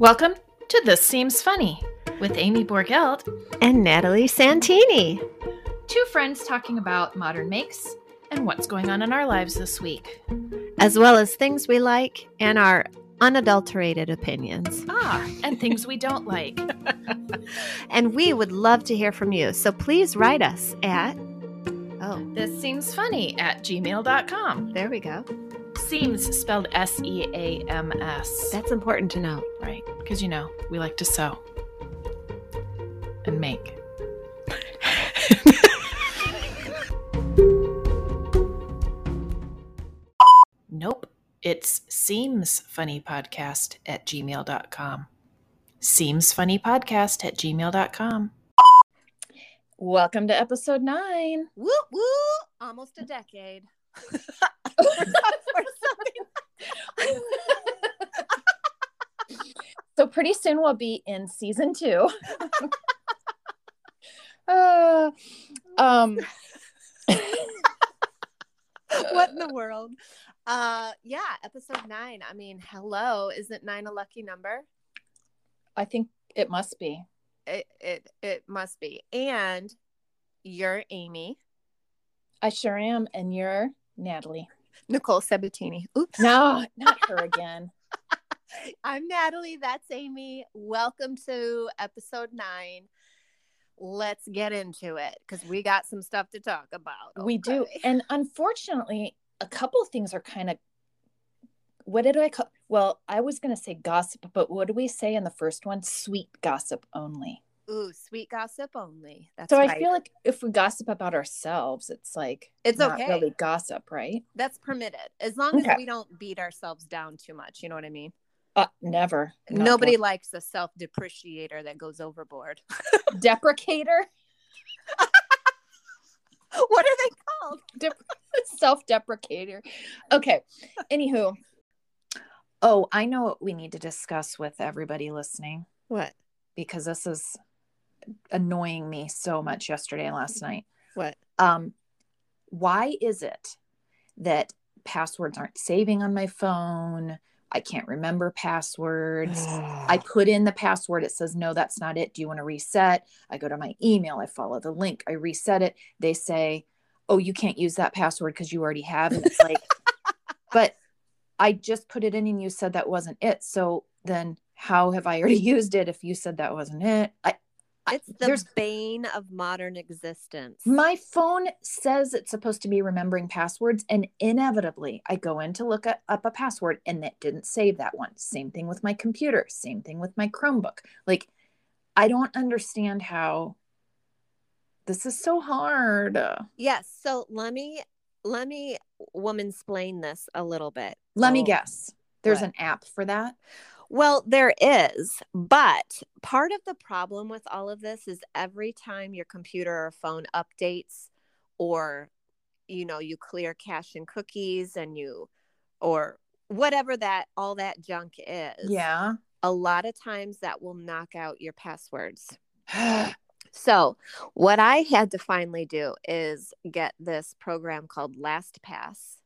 Welcome to This Seams Funny with Amie Borgelt, and Natalie Santini. two friends talking about modern makes and what's going on in our lives this week. as well as things we like and our unadulterated opinions. Ah, and things we don't like. And we would love to hear from you. So please write us at Oh, This seams funny at gmail.com. there we go. Seams spelled S E A M S. That's important to know. Right, because you know, we like to sew and make. nope, it's Seams Funny Podcast at gmail.com. Seams Funny Podcast at gmail.com. Welcome to episode nine. Woo woo! Almost a decade. So pretty soon we'll be in season two. uh, um, what in the world? Uh yeah, episode nine. I mean, hello. Isn't nine a lucky number? I think it must be. It it it must be. And you're Amie. I sure am, and you're Natalie. Nicole Sabatini. Oops. No, not her again. I'm Natalie. That's Amie. Welcome to episode nine. Let's get into it because we got some stuff to talk about. We do, and unfortunately, a couple things are kind of. What did I call? Well, I was going to say gossip, but what do we say in the first one? Sweet gossip only. Ooh, sweet gossip only. That's So right. I feel like if we gossip about ourselves, it's like It's not okay. really gossip, right? That's permitted as long as we don't beat ourselves down too much. You know what I mean? Uh, never. Not Nobody one. likes a self depreciator that goes overboard. deprecator, what are they called? self-deprecator. Okay. Anywho, oh, I know what we need to discuss with everybody listening What? because this is annoying me so much yesterday and last night. What? Um, why is it that passwords aren't saving on my phone? I can't remember passwords. I put in the password. It says, no, that's not it. Do you want to reset? I go to my email. I follow the link. I reset it. They say, oh, you can't use that password because you already have. And it's like, but I just put it in and you said that wasn't it. So then how have I already used it if you said that wasn't it? I, I- It's the there's bane of modern existence. my phone says it's supposed to be remembering passwords, and inevitably, I go in to look up a password and it didn't save that one. Same thing with my computer, same thing with my Chromebook. Like, I don't understand how this is so hard. yes. So let me let me woman explain this a little bit. Let me guess. There's What? an app for that. Well, there is, but part of the problem with all of this is every time your computer or phone updates or you know, you clear cache and cookies and you or whatever that all that junk is. Yeah. A lot of times that will knock out your passwords. So, what I had to finally do is get this program called LastPass,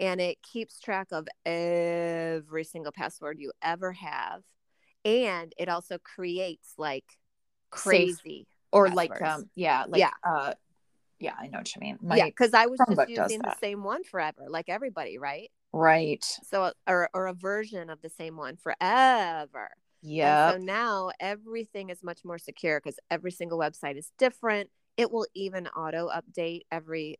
and it keeps track of every single password you ever have, and it also creates like crazy. or like, um, yeah, like, Yeah. uh, yeah, I know what you mean. My, yeah, because I was Chromebook just using the same one forever, like everybody, right? Right. So, or or a version of the same one forever. Yeah. So now everything is much more secure because every single website is different. It will even auto update every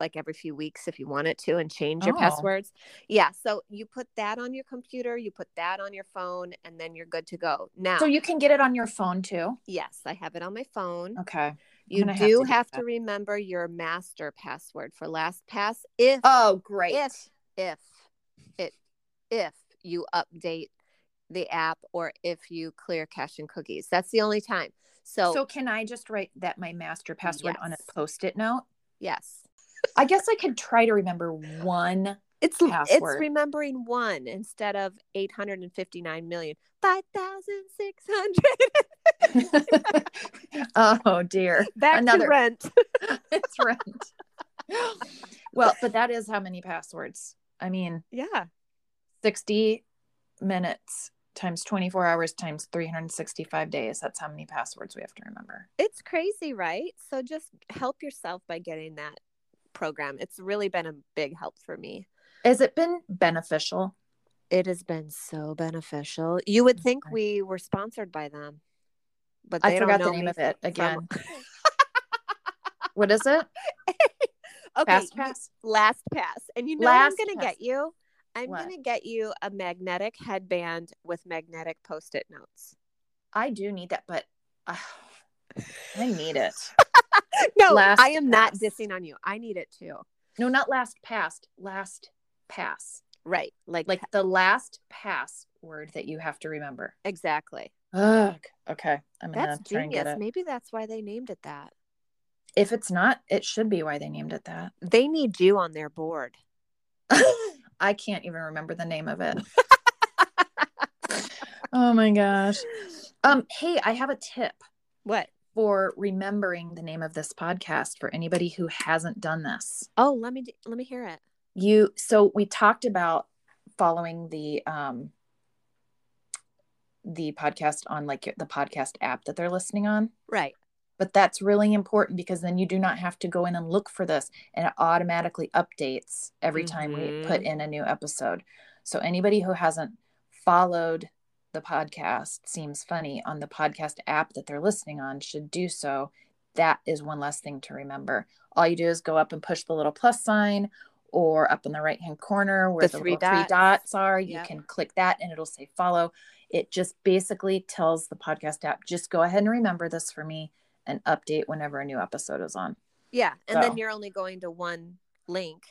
like every few weeks if you want it to and change your Oh. passwords. Yeah. So you put that on your computer, you put that on your phone, and then you're good to go. Now, So you can get it on your phone too. yes, I have it on my phone. Okay. You gonna have do to have to remember your master password for LastPass if Oh, great. if if it if you update the app or if you clear cache and cookies. That's the only time. So, So can I just write that my master password on a post-it note? yes. I guess I could try to remember one. It's Password. it's remembering one instead of 859 million. 5600. oh dear. Back Another- to rent. it's rent. well, but that is how many passwords. I mean, Yeah. 60 minutes times 24 hours times 365 days. That's how many passwords we have to remember. It's crazy, right? So just help yourself by getting that program. It's really been a big help for me. Has it been beneficial? It has been so beneficial. You would think we were sponsored by them, but I forgot the name of it from- again. What is it? okay, Fast Pass? Last Pass, and you know Last what I'm gonna get you. I'm gonna get you a magnetic headband with magnetic post-it notes. I do need that, but uh, I need it. No, Last I am not dissing on you. I need it too. No, not last past, last pass. Right, like Like the last pass word that you have to remember. exactly. Ugh. Okay. I'm That's gonna try and get genius. it. Maybe that's why they named it that. If it's not, it should be why they named it that. They need you on their board. I can't even remember the name of it. oh my gosh. Um, hey, I have a tip What? For remembering the name of this podcast for anybody who hasn't done this. Oh, let me let me hear it. You so we talked about following the um the podcast on like the podcast app that they're listening on. Right. But that's really important because then you do not have to go in and look for this and it automatically updates every time we put Mhm. in a new episode. So anybody who hasn't followed the podcast seams funny on the podcast app that they're listening on should do so. That is one less thing to remember. All you do is go up and push the little plus sign or up in the right hand corner where The the, three little three dots. dots are. You Yep. can click that and it'll say follow. It just basically tells the podcast app, just go ahead and remember this for me and update whenever a new episode is on. Yeah, and then you're only going to one link.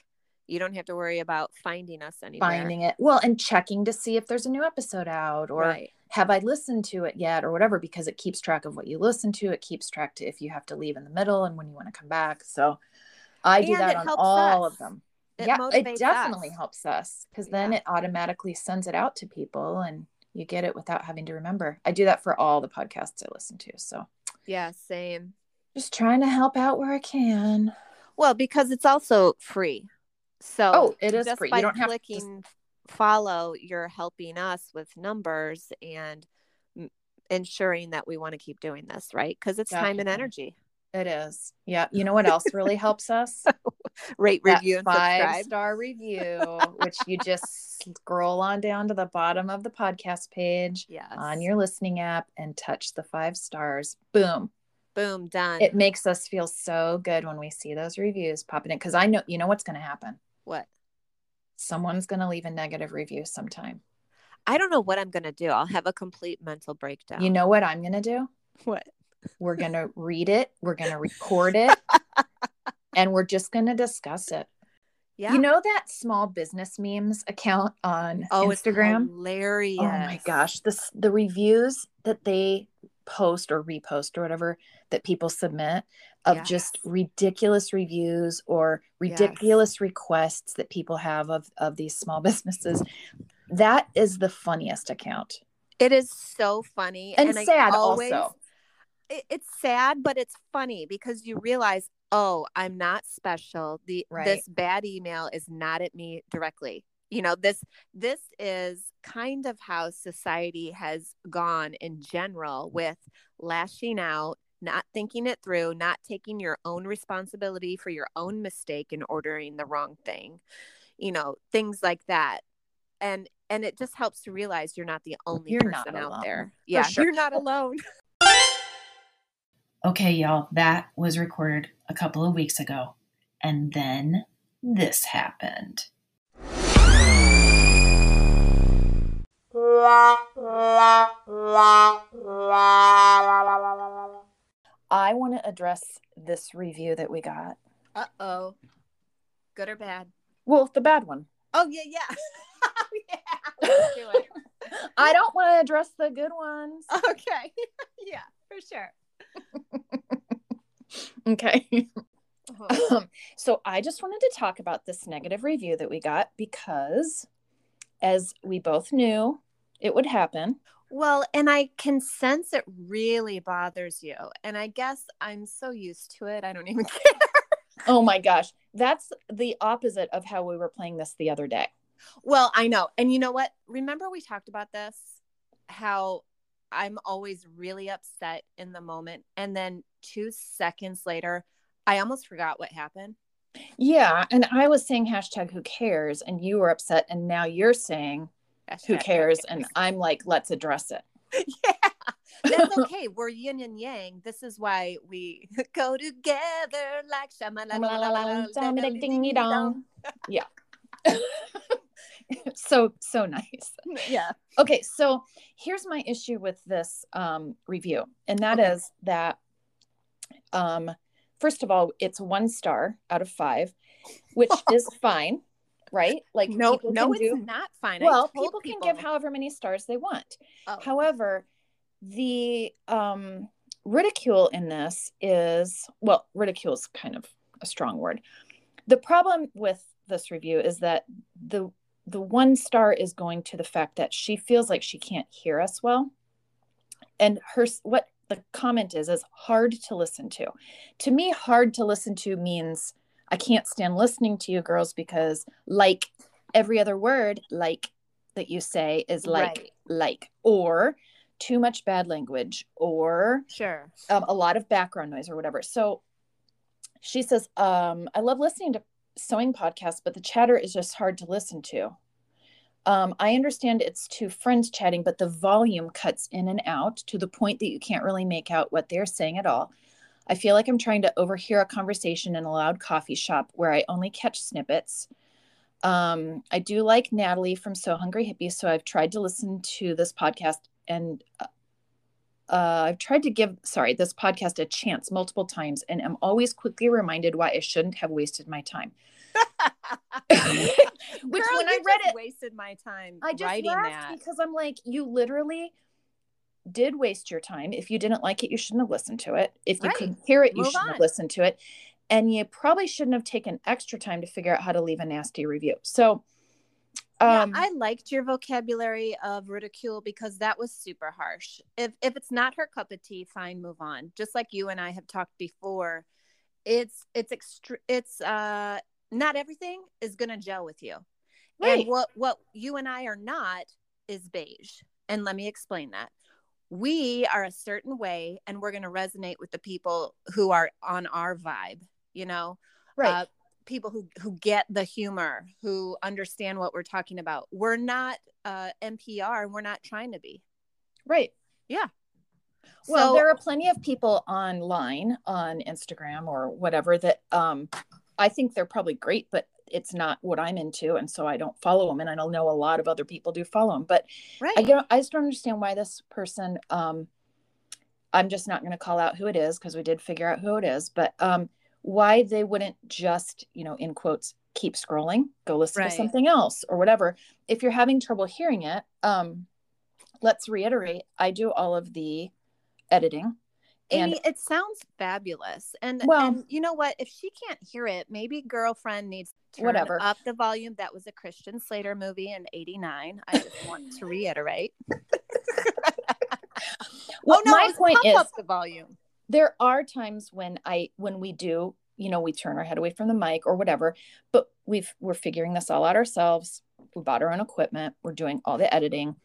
You don't have to worry about finding us anywhere. Finding it well and checking to see if there's a new episode out or right. have I listened to it yet or whatever because it keeps track of what you listen to. It keeps track to if you have to leave in the middle and when you want to come back. So I do that on all us. of them. It yeah, it definitely us. helps us because then Yeah. it automatically sends it out to people and you get it without having to remember. I do that for all the podcasts I listen to. So Yeah, same. just trying to help out where I can. Well, because it's also free. So Oh, it is just free. by You don't have to clicking follow, you're helping us with numbers and m- ensuring that we want to keep doing this, right? Because it's time and energy. It is. Yeah. You know what else really helps us? Rate, That review, and five subscribe. star review, which you just scroll on down to the bottom of the podcast page Yes. on your listening app and touch the five stars. Boom. boom done. It makes us feel so good when we see those reviews popping in because I know, you know what's going to happen? What? Someone's going to leave a negative review sometime. I don't know what I'm gonna do. I'll have a complete mental breakdown. You know what I'm going to do? what? We're going to read it, we're going to record it, and we're just going to discuss it. Yeah. You know that small business memes account on oh, Instagram? It's hilarious. Oh my gosh, this the reviews that they post or repost or whatever that people submit of just ridiculous reviews or ridiculous requests that people have of of these small businesses. That is the funniest account. It is so funny And I sad always- also. it- it's sad, but it's funny because you realize, oh, I'm not special. The Right. this bad email is not at me directly. You know, this this is kind of how society has gone in general with lashing out, not thinking it through, not taking your own responsibility for your own mistake in ordering the wrong thing. You know, things like that. And and it just helps to realize you're not the only You're person out there. Yeah, sure. you're not alone. Okay, y'all, that was recorded a couple of weeks ago. And then this happened. I want to address this review that we got. Uh oh. Good or bad? Well, the bad one. Oh yeah, yeah. yeah. Let's do it. I don't want to address the good ones. Okay. yeah, for sure. Okay. Uh-huh. Um, so I just wanted to talk about this negative review that we got because, as we both knew, it would happen. Well, and I can sense it really bothers you. And I guess I'm so used to it. I don't even care. Oh my gosh. That's the opposite of how we were playing this the other day. Well, I know. And you know what? Remember we talked about this how I'm always really upset in the moment. And then two seconds later, I almost forgot what happened. Yeah. And I was saying hashtag who cares, and you were upset. And now you're saying hashtag who cares. And I'm like, let's address it. yeah. That's okay. We're yin and yang. This is why we go together like shamalala. Yeah. so so nice. Yeah. Okay, so here's my issue with this um, review, and that okay. is that um, first of all, it's one star out of five, which is fine, right? Like no, no, it's do, not fine. Well, people, people, can give however many stars they want. Oh. However, the um, ridicule in this is well, ridicule is kind of a strong word. The problem with this review is that the the one star is going to the fact that she feels like she can't hear us well and her what the comment is is hard to listen to to me hard to listen to means i can't stand listening to you girls because like every other word like that you say is like right. like or too much bad language or sure um, a lot of background noise or whatever so she says um, i love listening to sewing podcasts, but the chatter is just hard to listen to. Um, I understand it's two friends chatting, but the volume cuts in and out to the point that you can't really make out what they're saying at all. I feel like I'm trying to overhear a conversation in a loud coffee shop where I only catch snippets. Um, I do like Natalie from Sew Hungry Hippie, so I've tried to listen to this podcast and uh, uh, I've tried to give, sorry, this podcast a chance multiple times and am always quickly reminded why I shouldn't have wasted my time. Which Girl, when I read it, wasted my time. I just laughed that. because I'm like, you literally did waste your time. If you didn't like it, you shouldn't have listened to it. If you right. couldn't hear it, you Move shouldn't on. have listened to it. And you probably shouldn't have taken extra time to figure out how to leave a nasty review. So um, yeah, I liked your vocabulary of ridicule because that was super harsh. If if it's not her cup of tea, fine, move on. Just like you and I have talked before, it's it's extra. It's uh not everything is gonna gel with you. Right. And what what you and I are not is beige. And let me explain that. We are a certain way, and we're gonna resonate with the people who are on our vibe. You know, right. Uh, people who who get the humor, who understand what we're talking about. We're not uh, NPR, and we're not trying to be. Right. Yeah. Well, so, there are plenty of people online on Instagram or whatever that um, I think they're probably great, but it's not what I'm into, and so I don't follow them. And I don't know a lot of other people do follow them, but right. I don't. I just don't understand why this person. Um, I'm just not going to call out who it is because we did figure out who it is, but um, why they wouldn't just, you know, in quotes, keep scrolling, go listen right. to something else or whatever. If you're having trouble hearing it, um, let's reiterate I do all of the editing. And Amie, it sounds fabulous. And well, and you know what? If she can't hear it, maybe girlfriend needs to whatever up the volume. That was a Christian Slater movie in '89. I just want to reiterate. well, oh, no, my point is the volume there are times when I when we do, you know, we turn our head away from the mic or whatever, but we've we're figuring this all out ourselves. We bought our own equipment. We're doing all the editing.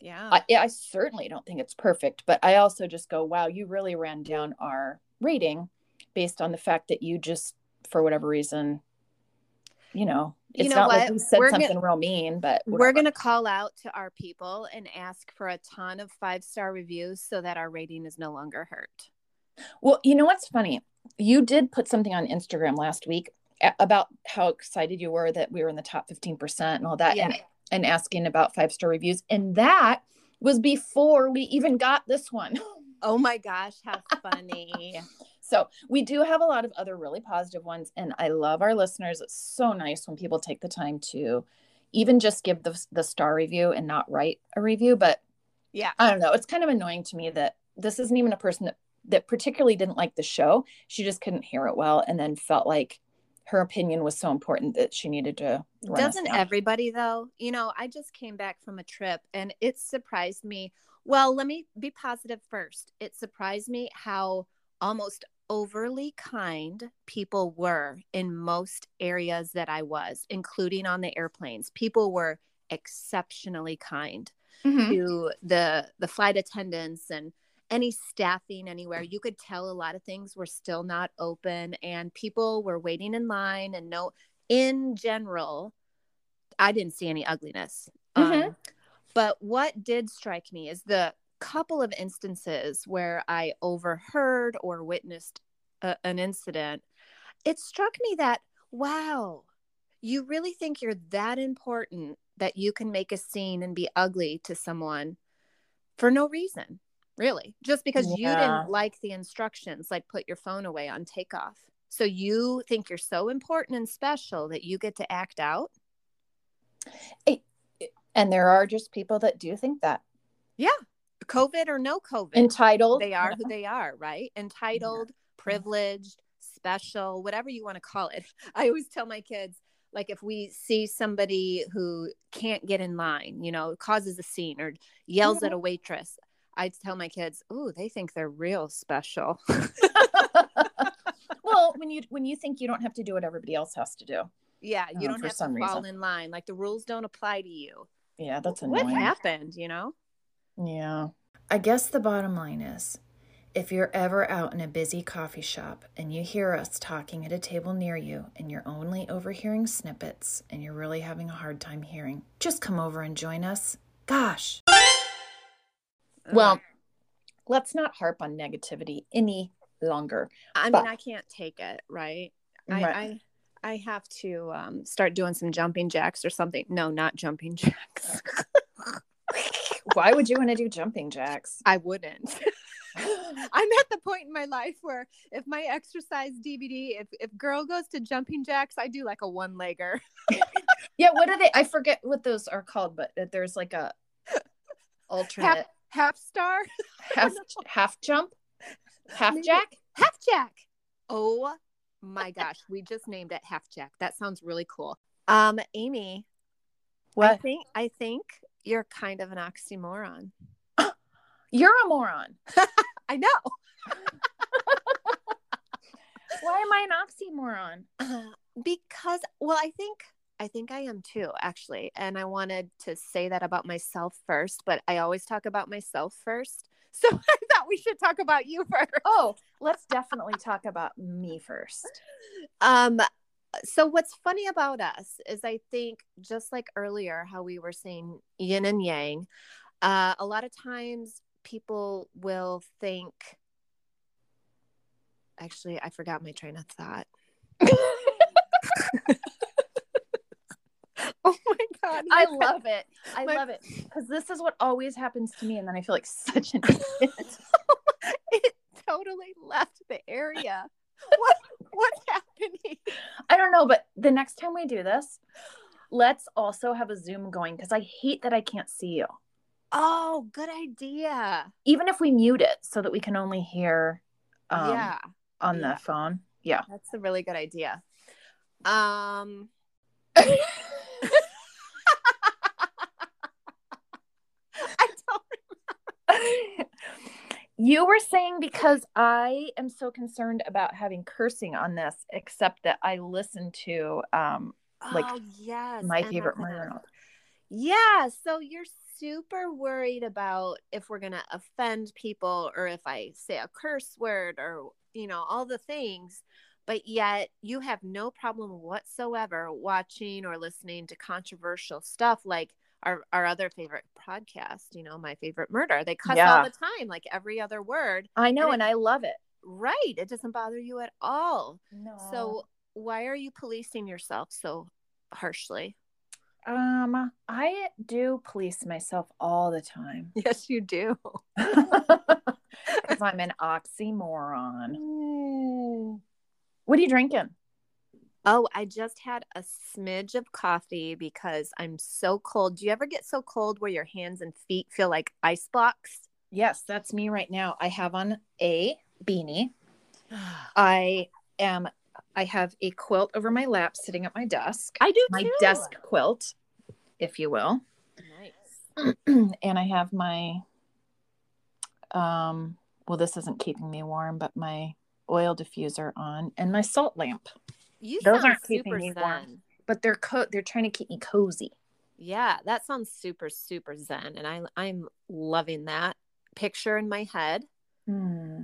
Yeah. I, I certainly don't think it's perfect, but I also just go, wow, you really ran down our rating based on the fact that you just, for whatever reason, you know, it's you know not what? like we said we're something gonna, real mean, but whatever. we're going to call out to our people and ask for a ton of five star reviews so that our rating is no longer hurt. Well, you know what's funny? You did put something on Instagram last week about how excited you were that we were in the top 15% and all that yeah. and, and asking about five star reviews. And that was before we even got this one. Oh my gosh, how funny. so we do have a lot of other really positive ones. And I love our listeners. It's so nice when people take the time to even just give the, the star review and not write a review. But yeah, I don't know. It's kind of annoying to me that this isn't even a person that that particularly didn't like the show. She just couldn't hear it well and then felt like her opinion was so important that she needed to doesn't everybody though? You know i just came back from a trip and it surprised me. Well let me be positive first. It surprised me how almost overly kind people were in most areas that i was including on the airplanes. People were exceptionally kind Mhm. to the the flight attendants and any staffing anywhere you could tell a lot of things were still not open and people were waiting in line and no in general i didn't see any ugliness. Mhm. um, but what did strike me is the couple of instances where i overheard or witnessed a, an incident. It struck me that wow you really think you're that important that you can make a scene and be ugly to someone for no reason, really, just because you didn't like the instructions, like put your phone away on takeoff. So you think you're so important and special that you get to act out? And there are just people that do think that. Yeah. COVID or no COVID. Entitled. they are who they are, right? Entitled, privileged, special, whatever you want to call it. I always tell my kids, like, if we see somebody who can't get in line, you know, causes a scene or yells at mm-hmm. a waitress, I tell my kids, "Oh, they think they're real special." well, when you when you think you don't have to do what everybody else has to do. yeah, you Oh, don't have to some fall reason. in line. Like the rules don't apply to you. Yeah, that's What happened? You know? Yeah. I guess the bottom line is if you're ever out in a busy coffee shop and you hear us talking at a table near you and you're only overhearing snippets and you're really having a hard time hearing, just come over and join us. Gosh. Well, let's not harp on negativity any longer. I mean, I can't take it, right? Right. I, I I have to um, start doing some jumping jacks or something. No, not jumping jacks. Why would you want to do jumping jacks? I wouldn't. I'm at the point in my life where if my exercise DVD, if if girl goes to jumping jacks, I do like a one legger. Yeah, what are they? I forget what those are called, but there's like a alternate Half star, half half jump, half Maybe- jack. half jack. Oh my gosh, we just named it half jack. That sounds really cool. Um, Amie, I What? think I think you're kind of an oxymoron. You're a moron. I know. Why am I an oxymoron? Uh, because well i think i think i am too actually and i wanted to say that about myself first but i always talk about myself first so i thought we should talk about you first Oh, let's definitely talk about me first. um so what's funny about us is i think just like earlier how we were saying yin and yang uh, a lot of times people will think actually i forgot my train of thought oh my god I love it. I My- love it because this is what always happens to me, and then I feel like such an idiot. it totally left the area. What what's happening? I don't know, but the next time we do this, let's also have a Zoom going because I hate that I can't see you. Oh, good idea. Even if we mute it so that we can only hear um, yeah, on yeah. the phone. Yeah. that's a really good idea. Um I don't you were saying because I am so concerned about having cursing on this, except that I listen to um Like, oh, yes. my and favorite murder. Yeah, so you're super worried about if we're going to offend people or if I say a curse word or, you know, all the things, but yet you have no problem whatsoever watching or listening to controversial stuff like our, our other favorite podcast, you know, my favorite murder. They cuss Yeah. all the time, like every other word. I know, And and I love it. Right. It doesn't bother you at all. No. So why are you policing yourself so harshly? um, I do police myself all the time Yes, you do. because I'm an oxymoron. What are you drinking? Oh, I just had a smidge of coffee because I'm so cold. Do you ever get so cold where your hands and feet feel like ice blocks? Yes, that's me right now. I have on a beanie. I am. I have a quilt over my lap sitting at my desk. I do my too. desk quilt, if you will. Nice. and I have my um well this isn't keeping me warm, but my oil diffuser on and my salt lamp. You Those aren't keeping super me warm. But they're co- they're trying to keep me cozy. Yeah, that sounds super, super zen. And I, I'm loving that picture in my head. Hmm.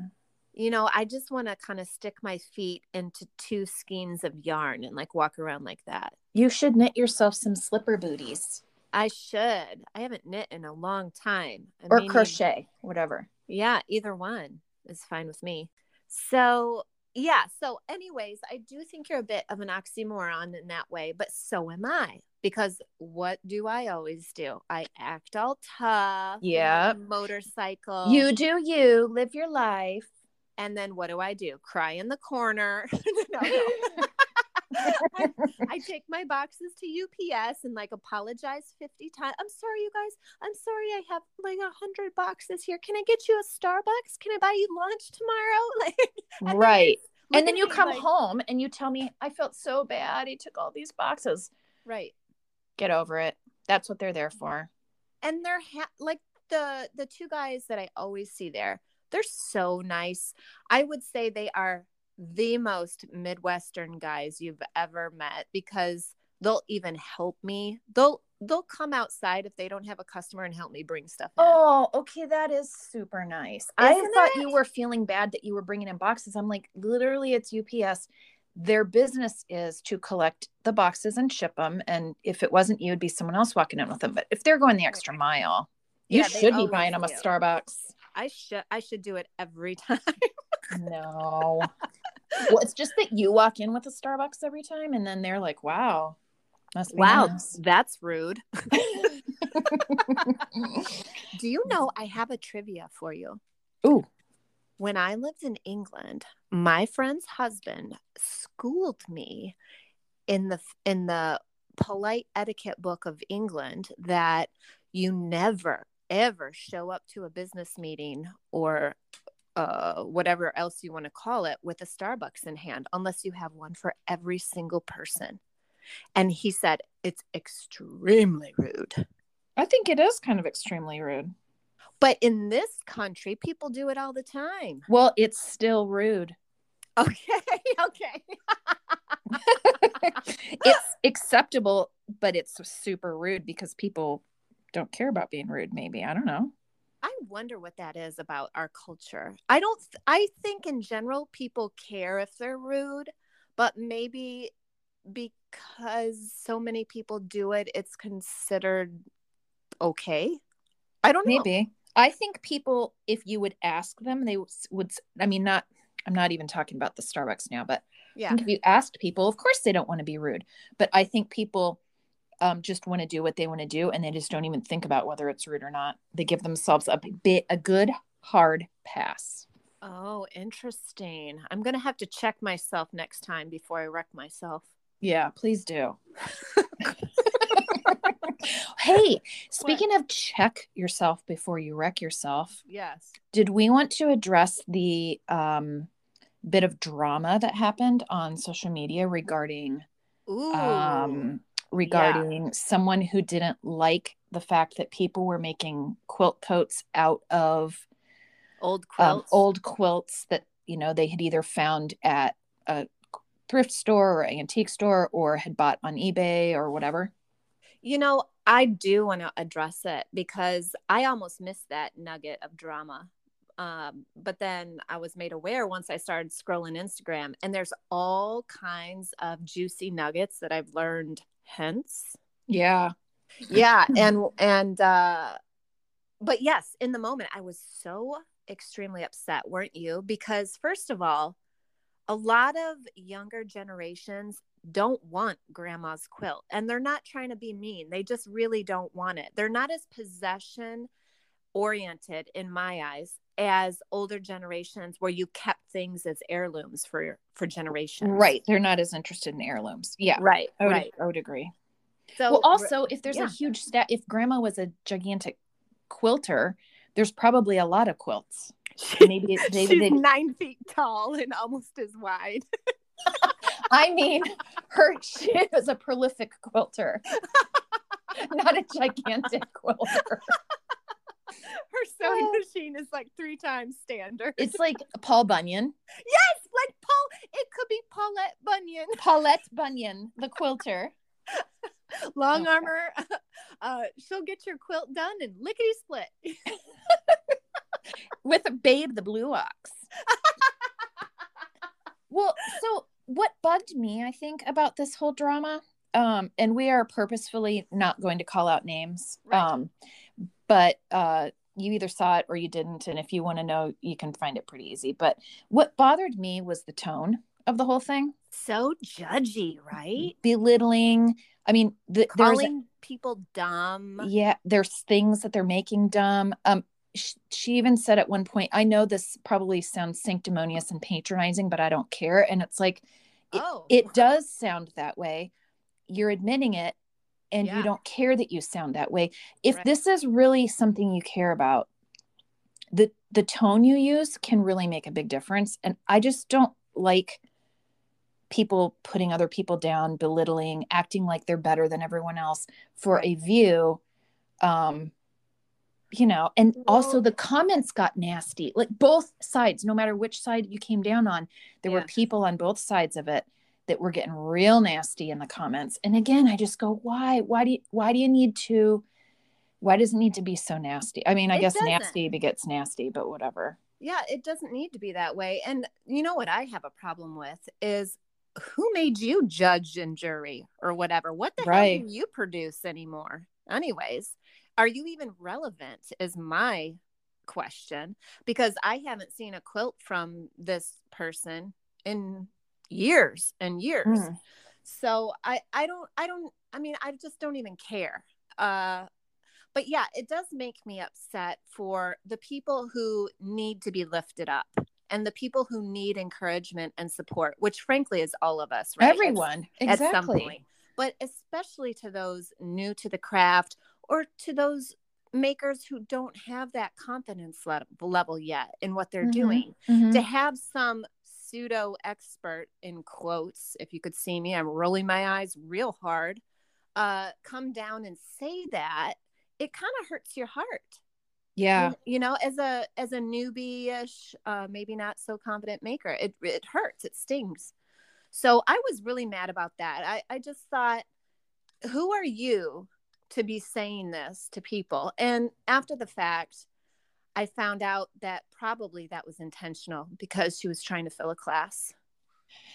You know, I just want to kind of stick my feet into two skeins of yarn and like walk around like that. You should knit yourself some slipper booties I should. I haven't knit in a long time. I or crochet, whatever. Yeah, either one is fine with me. So, yeah. So, anyways, I do think you're a bit of an oxymoron in that way, but so am I. Because what do I always do? I act all tough. Yeah. Motorcycle. You do you, live your life. And then what do I do? Cry in the corner. No, no. I, I take my boxes to UPS and like apologize 50 times. I'm sorry, you guys. I'm sorry. I have like a hundred boxes here. Can I get you a Starbucks? Can I buy you lunch tomorrow? Like, and then right. look And then you come like- home and you tell me, I felt so bad. He took all these boxes. right? Get over it. That's what they're there for. And they're ha- like the the two guys that I always see there. They're so nice. I would say they are the most Midwestern guys you've ever met because they'll even help me. They'll they'll come outside if they don't have a customer and help me bring stuff in. Oh, okay. That is super nice. I Isn't thought it? you were feeling bad that you were bringing in boxes. I'm like, literally, it's UPS. Their business is to collect the boxes and ship them. And if it wasn't you, it'd be someone else walking in with them. But if they're going the extra mile, you Yeah, should be buying them a. Starbucks. I should I should do it every time. No. Well, it's just that you walk in with a Starbucks every time, and then they're like, "Wow, must be wow, nice." that's rude. Do you know I have a trivia for you? Ooh. When I lived in England, my friend's husband schooled me in the in the polite etiquette book of England that you never ever show up to a business meeting or uh, whatever else you want to call it with a Starbucks in hand unless you have one for every single person. And he said it's extremely rude. I think it is kind of extremely rude. But in this country, people do it all the time. Well, it's still rude. Okay, okay. it's acceptable, but it's super rude because people don't care about being rude. Maybe I don't know. I wonder what that is about our culture. I don't th- I think in general people care if they're rude, but maybe because so many people do it, it's considered okay. I don't know. Maybe I think people, if you would ask them, they would. I mean, not. I'm not even talking about the Starbucks now, but Yeah. if you asked people, of course they don't want to be rude, but I think people um, just want to do what they want to do, and they just don't even think about whether it's rude or not. They give themselves a bit a good hard pass. Oh, interesting. I'm going to have to check myself next time before I wreck myself. Yeah, please do. hey, speaking of check yourself before you wreck yourself, Yes. did we want to address the um, bit of drama that happened on social media regarding Ooh. um, regarding someone who didn't like the fact that people were making quilt coats out of old um, quilts. old quilts that you know they had either found at a thrift store or antique store or had bought on eBay or whatever. You know, I do want to address it because I almost missed that nugget of drama. Um, but then I was made aware once I started scrolling Instagram, and there's all kinds of juicy nuggets that I've learned hence. Yeah. Yeah, and and uh but yes, in the moment I was so extremely upset, weren't you? Because first of all, a lot of younger generations don't want grandma's quilt and they're not trying to be mean. They just really don't want it. They're not as possession oriented in my eyes as older generations where you kept things as heirlooms for for generations. Right. They're not as interested in heirlooms. Yeah. Right. I would, right. I would agree. So well, also, if there's yeah. a huge stat, if grandma was a gigantic quilter, there's probably a lot of quilts. Maybe it- maybe she's they- nine feet tall and almost as wide. I mean, her she was a prolific quilter, not a gigantic quilter. Her sewing machine is like three times standard. It's like Paul Bunyan, yes, like Paul. It could be Paulette Bunyan, Paulette Bunyan, the quilter. long armor, uh, she'll get your quilt done and lickety split with Babe the Blue Ox. well, so what bugged me, I think, about this whole drama, um, and we are purposefully not going to call out names, Right. um, but uh, you either saw it or you didn't, and if you want to know, you can find it pretty easy. But what bothered me was the tone of the whole thing, so judgy right belittling. I mean, the, there's calling people dumb yeah there's things that they're making dumb um sh- she even said at one point i know this probably sounds sanctimonious and patronizing but i don't care and it's like it, oh it does sound that way you're admitting it and Yeah. you don't care that you sound that way. If Right. this is really something you care about the the tone you use can really make a big difference. And i just don't like people putting other people down belittling acting like they're better than everyone else for a view um you know and also the comments got nasty. Like both sides no matter which side you came down on there were people on both sides of it that were getting real nasty in the comments. And again i just go why why do you why do you need to why does it need to be so nasty? I mean i It guess doesn't. nasty begets nasty but whatever. Yeah it doesn't need to be that way. And you know what i have a problem with is who made you judge and jury or whatever? What the Right. hell do you produce anymore? Anyways are you even relevant is my question because i haven't seen a quilt from this person in years and years Mm. so i i don't i don't i mean i just don't even care uh but yeah it does make me upset for the people who need to be lifted up and the people who need encouragement and support which frankly is all of us right At- everyone at some point but especially to those new to the craft or to those makers who don't have that confidence level yet in what they're Mhm. doing Mhm. to have some pseudo expert in quotes if you could see me i'm rolling my eyes real hard uh come down and say that it kind of hurts your heart. Yeah. You, you know as a as a newbie-ish uh maybe not so confident maker it it hurts it stings. So i was really mad about that. I i just thought who are you to be saying this to people? And after the fact i found out that probably that was intentional because she was trying to fill a class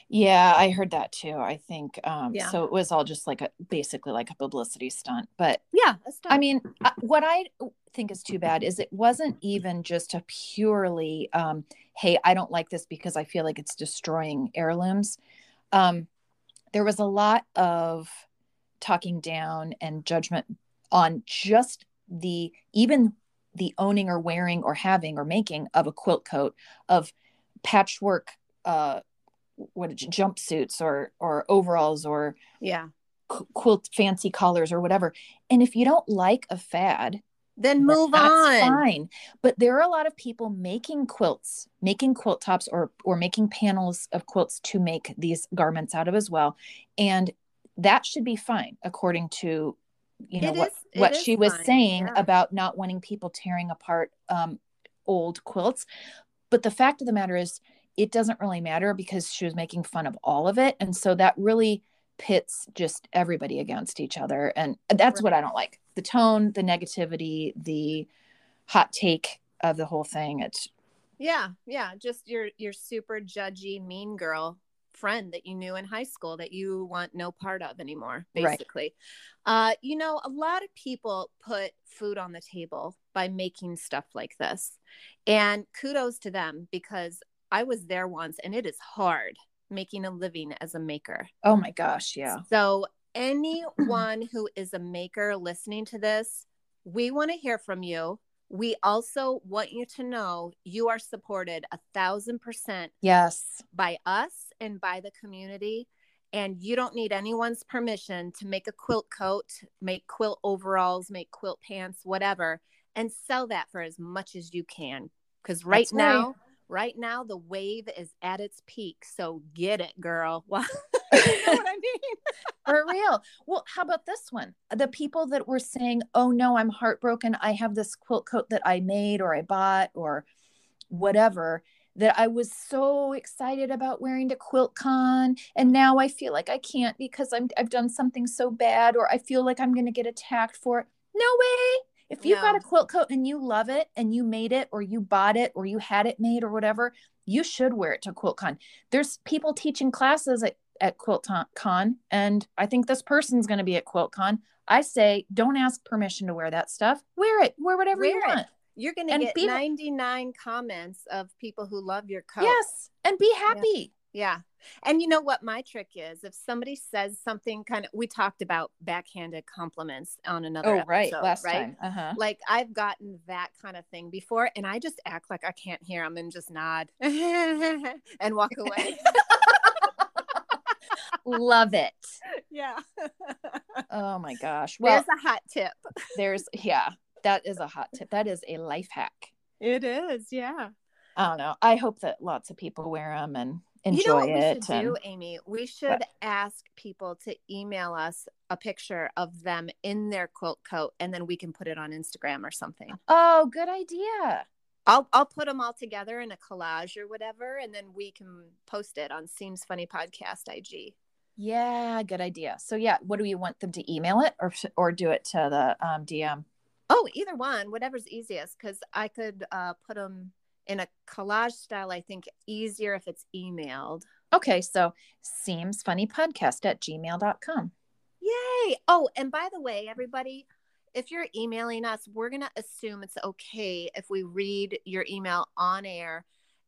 Yeah, I heard that too. I think um Yeah. so it was all just like a basically like a publicity stunt. But yeah I mean, uh, what I think is too bad is it wasn't even just a purely um hey, I don't like this because I feel like it's destroying heirlooms. Um there was a lot of talking down and judgment on just the even the owning or wearing or having or making of a quilt coat of patchwork uh what jumpsuits or or overalls or yeah. qu- quilt fancy collars or whatever. And if you don't like a fad then move that's on. fine. But there are a lot of people making quilts making quilt tops or or making panels of quilts to make these garments out of as well. And that should be fine according to you know It what is- what she was fine, saying yeah. about not wanting people tearing apart um old quilts. But the fact of the matter is it doesn't really matter because she was making fun of all of it. And so that really pits just everybody against each other. And that's what i don't like. The tone the negativity the hot take of the whole thing. It's Yeah, yeah, just your your super judgy mean girl friend that you knew in high school that you want no part of anymore Right. basically. Uh you know, a lot of people put food on the table by making stuff like this. And kudos to them because I was there once and it is hard making a living as a maker. oh my gosh yeah So, anyone who is a maker listening to this, we want to hear from you. We also want you to know you are supported a thousand percent yes by us and by the community. And you don't need anyone's permission to make a quilt coat, make quilt overalls, make quilt pants, whatever, and sell that for as much as you can. Because right That's right. now, right now, the wave is at its peak. So get it, girl. you know what I mean? for real well how about this one the people that were saying oh no i'm heartbroken i have this quilt coat that i made or i bought or whatever that i was so excited about wearing to quiltcon and now i feel like i can't because i'm i've done something so bad or i feel like i'm going to get attacked for it No way. If you've got a quilt coat and you love it and you made it or you bought it or you had it made or whatever, you should wear it to QuiltCon. There's people teaching classes at, at QuiltCon, and I think this person's going to be at QuiltCon. I say, don't ask permission to wear that stuff. Wear it. Wear whatever you Wear it. want. You're going to get be- 99 comments of people who love your coat. Yes. And be happy. Yeah. And you know what my trick is? If somebody says something kind of, we talked about backhanded compliments on another Oh, right. Last right? time. Uh huh. Like I've gotten that kind of thing before, and I just act like I can't hear them and just nod and walk away. Love it. yeah. Oh my gosh. Well, There's a hot tip. there's, yeah, that is a hot tip. That is a life hack. It is. Yeah. I don't know. I hope that lots of people wear them and enjoy you know what it. we should and- do, Amie? We should ask people to email us a picture of them in their quilt coat, and then we can put it on Instagram or something. Oh, good idea. I'll I'll put them all together in a collage or whatever, and then we can post it on Seams Funny Podcast IG. Yeah, good idea. So yeah, what do you want them to email it or or do it to the um, DM? Oh, either one, whatever's easiest, because I could uh, put them in a collage style. I think easier if it's emailed. Okay, so seams funny podcast at gmail.com. Yay! Oh, and by the way, everybody, if you're emailing us, we're gonna assume it's okay if we read your email on air.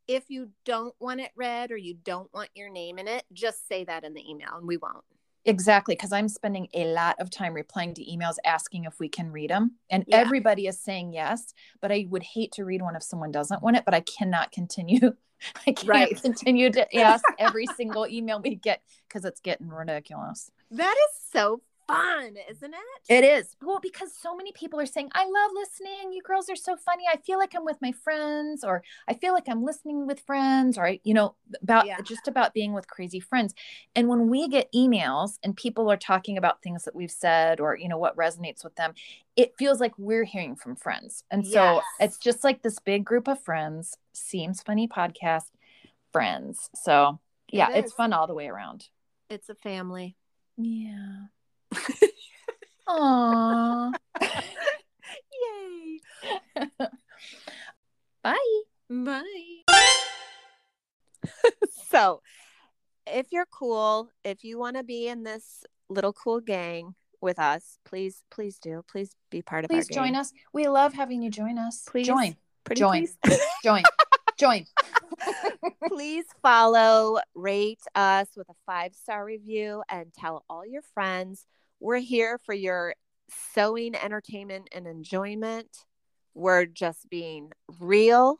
If you don't want it read or you don't want your name in it, just say that in the email, and we won't. Exactly, because I'm spending a lot of time replying to emails asking if we can read them. And Yeah. everybody is saying yes, but I would hate to read one if someone doesn't want it, but I cannot continue. I can't Right. continue to ask every single email we get because it's getting ridiculous. That is so fun, isn't it? It is. Well, because so many people are saying, I love listening. You girls are so funny. I feel like I'm with my friends, or I feel like I'm listening with friends, or, you know, about Yeah. just about being with crazy friends. And when we get emails and people are talking about things that we've said or, you know, what resonates with them, it feels like we're hearing from friends. And so Yes. it's just like this big group of friends, seams funny podcast friends. So yeah, It it's fun all the way around. It's a family. Yeah. Aww. Yay! Bye. Bye. so, if you're cool, if you want to be in this little cool gang with us, please, please do. Please be part of Please our join gang. us. We love having you join us. Please. Join. Pretty Join. please. Join. join. please follow, rate us with a five star review, and tell all your friends. We're here for your sewing entertainment and enjoyment. We're just being real.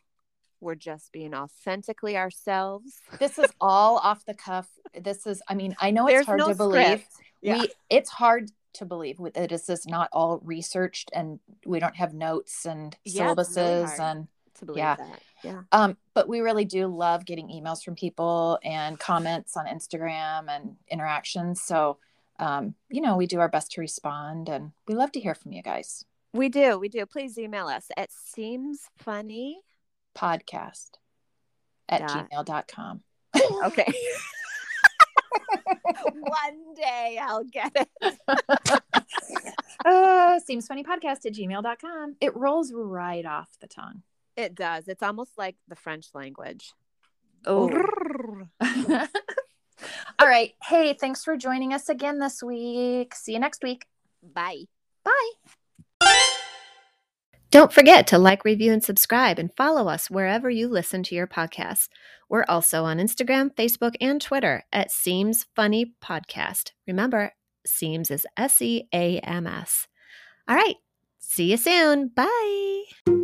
We're just being authentically ourselves. This is all off the cuff. This is, I mean, I know it's There's hard no to believe. Yeah. We it's hard to believe that this is not all researched and we don't have notes and Yeah, it's really syllabuses and to believe Yeah. that. Yeah. um but we really do love getting emails from people and comments on Instagram and interactions. So um, you know, we do our best to respond and we love to hear from you guys. We do. We do. Please email us at seams funny. Podcast at Dot. gmail.com. Okay. One day I'll get it. uh, seams funny podcast at gmail.com. It rolls right off the tongue. It does. It's almost like the French language. Oh. All right. Hey, thanks for joining us again this week. See you next week. Bye. Bye. Don't forget to like, review, and subscribe and follow us wherever you listen to your podcasts. We're also on Instagram, Facebook, and Twitter at Seams Funny Podcast. Remember, Seams is S E A M S. All right. See you soon. Bye.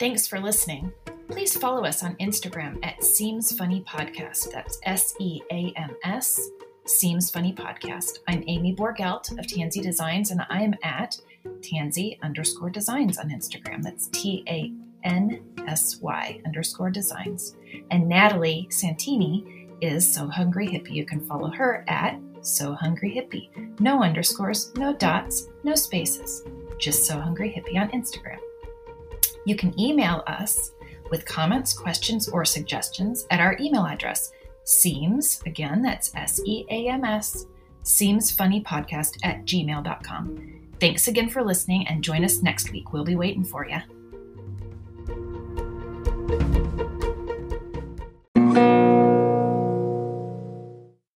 Thanks for listening. Please follow us on Instagram at Seams Funny Podcast. That's S E A M S, Seams Funny Podcast. I'm Amie Borgelt of Tansy Designs, and I am at Tansy underscore designs on Instagram. That's T A N S Y underscore designs. And Natalie Santini is Sew Hungry Hippie. You can follow her at Sew Hungry Hippie. No underscores, no dots, no spaces. Just Sew Hungry Hippie on Instagram. You can email us with comments, questions, or suggestions at our email address, seams, again, that's S E A M S, seams funny podcast at gmail.com. Thanks again for listening and join us next week. We'll be waiting for you.